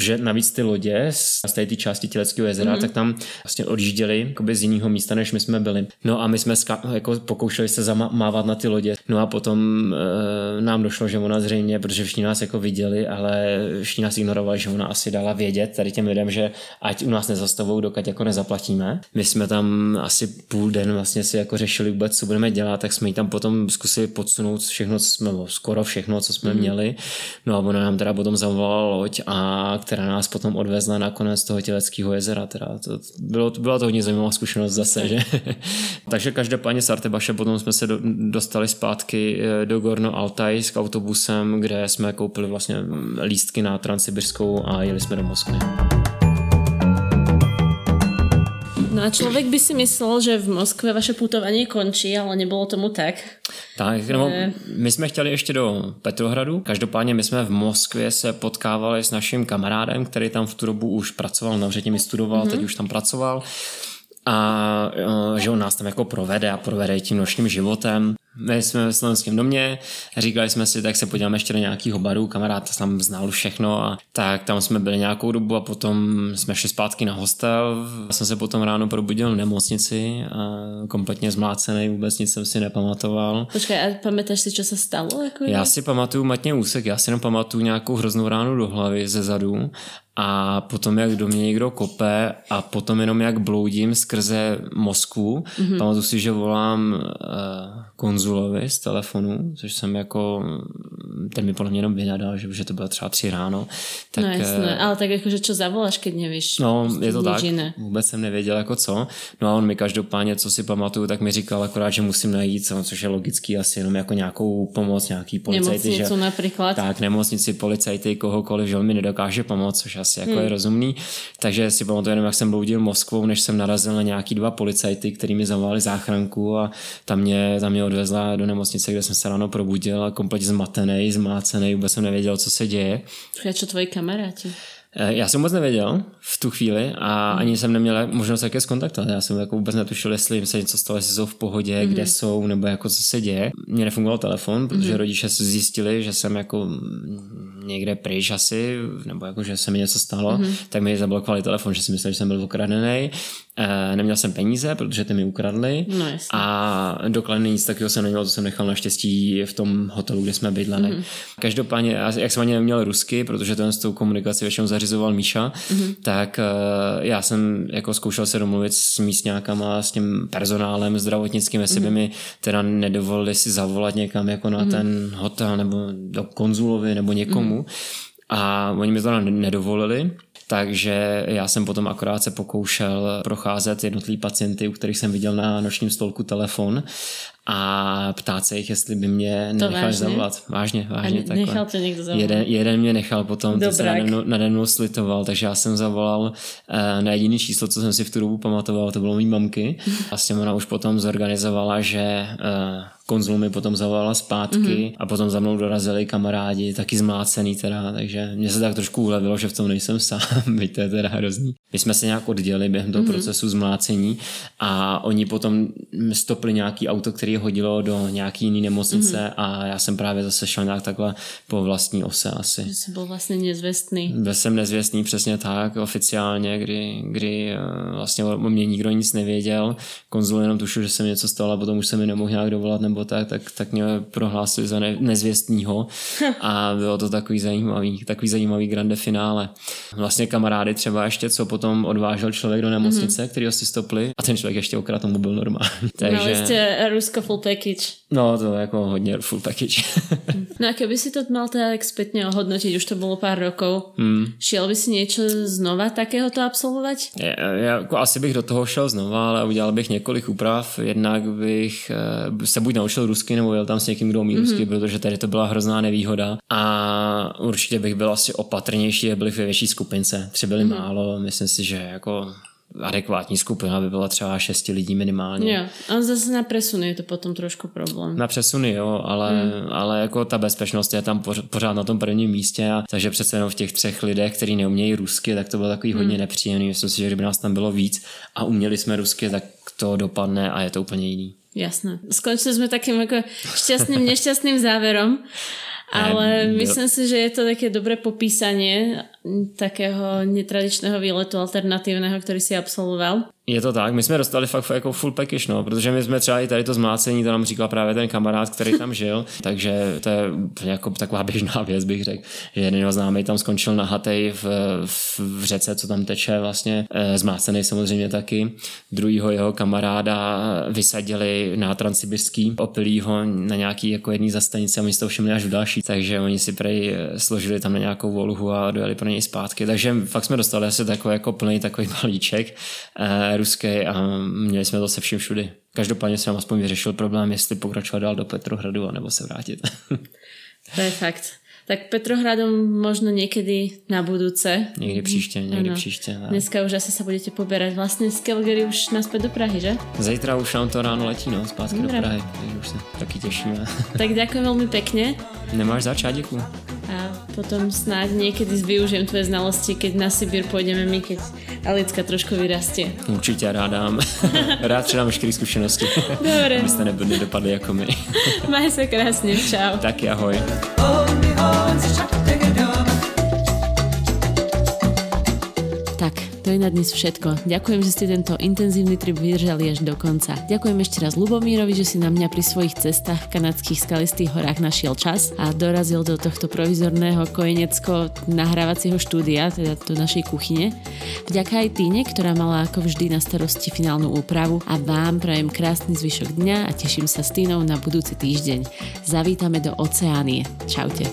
Že navíc ty lodě z té části Těleckého jezera, mm-hmm. tak tam vlastně odjížděli z jiného místa, než my jsme byli. No a my jsme ska- jako pokoušeli se zamávat na ty lodě. No a potom e, nám došlo, že ona zřejmě, protože všichni nás jako viděli, ale všichni nás ignorovali, že ona asi dala vědět tady těm lidem, že ať u nás nezastavou, dokud jako nezaplatíme. My jsme tam asi půl den vlastně si jako řešili vůbec, co budeme dělat, tak jsme jí tam potom zkusili podsunout všechno, co jsme, skoro všechno, co jsme mm. měli. No a ona nám teda potom zavolala loď, a která nás potom odvezla na konec toho těleckého jezera. Teda to, bylo, byla to hodně zajímavá zkušenost zase, že? Takže každopádně z Artebaše potom jsme se do, dostali zpátky eh, do Gorno Altaj s autobusem, kde jsme koupili vlastně lístky na Transsibirskou a jeli jsme do Moskvy. No a člověk by si myslel, že v Moskve vaše putování končí, ale nebylo tomu tak. Tak, no, my jsme chtěli ještě do Petrohradu. Každopádně my jsme v Moskvě se potkávali s naším kamarádem, který tam v tu dobu už pracoval, na mi studoval, mm-hmm. teď už tam pracoval a že on nás tam jako provede a provede tím nočním životem. My jsme ve slovenském domě, říkali jsme si, tak se podíváme ještě do nějakého baru, kamarád tam znal všechno a tak tam jsme byli nějakou dobu a potom jsme šli zpátky na hostel. Já jsem se potom ráno probudil v nemocnici, a kompletně zmlácený, vůbec nic jsem si nepamatoval. Počkej, a pamatuješ si, co se stalo? Jako já si pamatuju matně úsek, já si jenom pamatuju nějakou hroznou ránu do hlavy ze zadu a potom jak do mě někdo kope a potom jenom jak bloudím skrze Moskvu. Mm-hmm. Pamatuju si, že volám uh, konzulovi z telefonu, což jsem jako ten mi podle mě jenom vynadal, že, že to bylo třeba tři ráno. Tak, no jasné, ale tak jakože čo zavoláš, keď nevíš? No, je to tak, jiné. vůbec jsem nevěděl jako co. No a on mi každopádně, co si pamatuju, tak mi říkal akorát, že musím najít, co, což je logický asi jenom jako nějakou pomoc, nějaký policajty. Nemocnicu že, například. Tak, nemocnici, policajty, kohokoliv, že on mi nedokáže pomoct, což asi jako hmm. je rozumný. Takže si pamatuju jenom, jak jsem bloudil Moskvou, než jsem narazil na nějaký dva policajty, který mi zavolali záchranku a tam mě, tam mě odvezla do nemocnice, kde jsem se ráno probudil a kompletně zmatený, zmácený, vůbec jsem nevěděl, co se děje. A co tvoji kamaráti? Eh, já jsem vůbec nevěděl v tu chvíli a mm. ani jsem neměl možnost také skontaktovat. Já jsem jako vůbec netušil, jestli jim se něco stalo, jestli jsou v pohodě, mm. kde jsou, nebo jako co se děje. Mně nefungoval telefon, protože mm. rodiče zjistili, že jsem jako někde pryč asi, nebo jako, že se mi něco stalo, mm. tak mi zablokovali telefon, že si mysleli, že jsem byl ukradený. E, neměl jsem peníze, protože ty mi ukradli. No, a doklady nic takového jsem neměl, to jsem nechal naštěstí v tom hotelu, kde jsme bydleli. Mm. Každopádně, jak jsem ani neměl rusky, protože ten s tou komunikací většinou zařizoval Míša, mm. tak uh, já jsem jako zkoušel se domluvit s místňákama, s tím personálem zdravotnickým, jestli mm. by mi teda nedovolili si zavolat někam jako na mm. ten hotel nebo do konzulovi nebo někomu. A oni mi to nedovolili, takže já jsem potom akorát se pokoušel procházet jednotlivý pacienty, u kterých jsem viděl na nočním stolku telefon a ptát se jich, jestli by mě nenechali zavolat. Vážně, vážně. A nechal tě někdo zavolat? Jeden, jeden mě nechal potom, to se nade mnou, nade mnou slitoval, takže já jsem zavolal uh, na jediný číslo, co jsem si v tu dobu pamatoval, to bylo mý mamky. A s těm ona už potom zorganizovala, že uh, konzul mi potom zavolala zpátky mm-hmm. a potom za mnou dorazili kamarádi, taky zmácený teda, takže mě se tak trošku ulevilo, že v tom nejsem sám, byť to je teda hrozný. My jsme se nějak oddělili během toho mm-hmm. procesu zmlácení a oni potom stopli nějaký auto, který hodilo do nějaký jiný nemocnice mm-hmm. a já jsem právě zase šel nějak takhle po vlastní ose asi. Že jsi byl vlastně nezvěstný. Byl jsem nezvěstný přesně tak oficiálně, kdy, kdy eh, vlastně o mě nikdo nic nevěděl. Konzul jenom tušil, že se mi něco stalo a potom už se mi nemohl nějak dovolat nebo tak, tak, tak mě prohlásili za ne, nezvěstního a bylo to takový zajímavý, takový zajímavý grande finále. Vlastně kamarády třeba ještě, co potom odvážel člověk do nemocnice, mm-hmm. který ho si stopli a ten člověk ještě okrát tomu byl normální. Takže... No, jste Rusko full package. No, to je jako hodně full package. no a keby si to mal teda tak zpětně ohodnotit, už to bylo pár rokov, hmm. šel by si něco znova takéhoto absolvovat? Já, já jako asi bych do toho šel znova, ale udělal bych několik úprav. Jednak bych eh, se buď naučil rusky, nebo jel tam s někým, kdo umí mm-hmm. rusky, protože tady to byla hrozná nevýhoda. A určitě bych byl asi opatrnější, byl ve větší skupince. Tři byli mm-hmm. málo, myslím si, že jako adekvátní skupina by byla třeba šesti lidí minimálně. Jo, a zase na presuny je to potom trošku problém. Na přesuny, jo, ale, hmm. ale jako ta bezpečnost je tam pořád na tom prvním místě a takže přece jenom v těch třech lidech, kteří neumějí rusky, tak to bylo takový hmm. hodně nepříjemný. Myslím si, že kdyby nás tam bylo víc a uměli jsme rusky, tak to dopadne a je to úplně jiný. Jasné. Skončili jsme takým jako šťastným, nešťastným záverom. Ale myslím si, že je to také dobré popísanie takého netradičného výletu alternatívneho, ktorý si absolvoval. Je to tak, my jsme dostali fakt jako full package, no, protože my jsme třeba i tady to zmácení, to nám říkal právě ten kamarád, který tam žil, takže to je jako taková běžná věc, bych řekl, že jeden jeho známý tam skončil na hatej v, v, v řece, co tam teče vlastně, e, zmácený samozřejmě taky. Druhýho jeho kamaráda vysadili na transsibirský, opilí ho na nějaký jako jedný zastanici a my to všimli až v další, takže oni si prej eh, složili tam na nějakou volhu a dojeli pro něj zpátky, takže fakt jsme dostali asi takový jako plný takový balíček. E, ruský a měli jsme to se vším všudy. Každopádně jsem aspoň vyřešil problém, jestli pokračovat dál do Petrohradu, nebo se vrátit. to je fakt. Tak Petrohradom možno někdy na budúce. Někdy příště, někdy ano. příště. Ne. Dneska už asi se budete poberať vlastně z Calgary už naspäť do Prahy, že? Zítra už nám to ráno letí, no, zpátky Dobre. do Prahy, takže už se taky těšíme. tak děkuji velmi pěkně. Nemáš začát, děkuji. Potom snáď niekedy využijem tvoje znalosti, keď na Sibír pôjdeme my, keď Alicka trošku vyrastie. Určitě rád dám. rád předám veškeré zkušenosti. Dobre. Abyste nebyli dopadli jako my. Maj se krásně, čau. Taky ahoj. Tak, To je na dnes všetko. Ďakujem, že ste tento intenzívny trip vydržali až do konca. Ďakujem ešte raz Lubomírovi, že si na mňa pri svojich cestách v kanadských skalistých horách našiel čas a dorazil do tohto provizorného kojenecko nahrávacieho štúdia, teda do našej kuchyne. Vďaka aj Týne, ktorá mala ako vždy na starosti finálnu úpravu a vám prajem krásny zvyšok dňa a teším sa s Týnou na budúci týždeň. Zavítame do Oceánie. Čaute.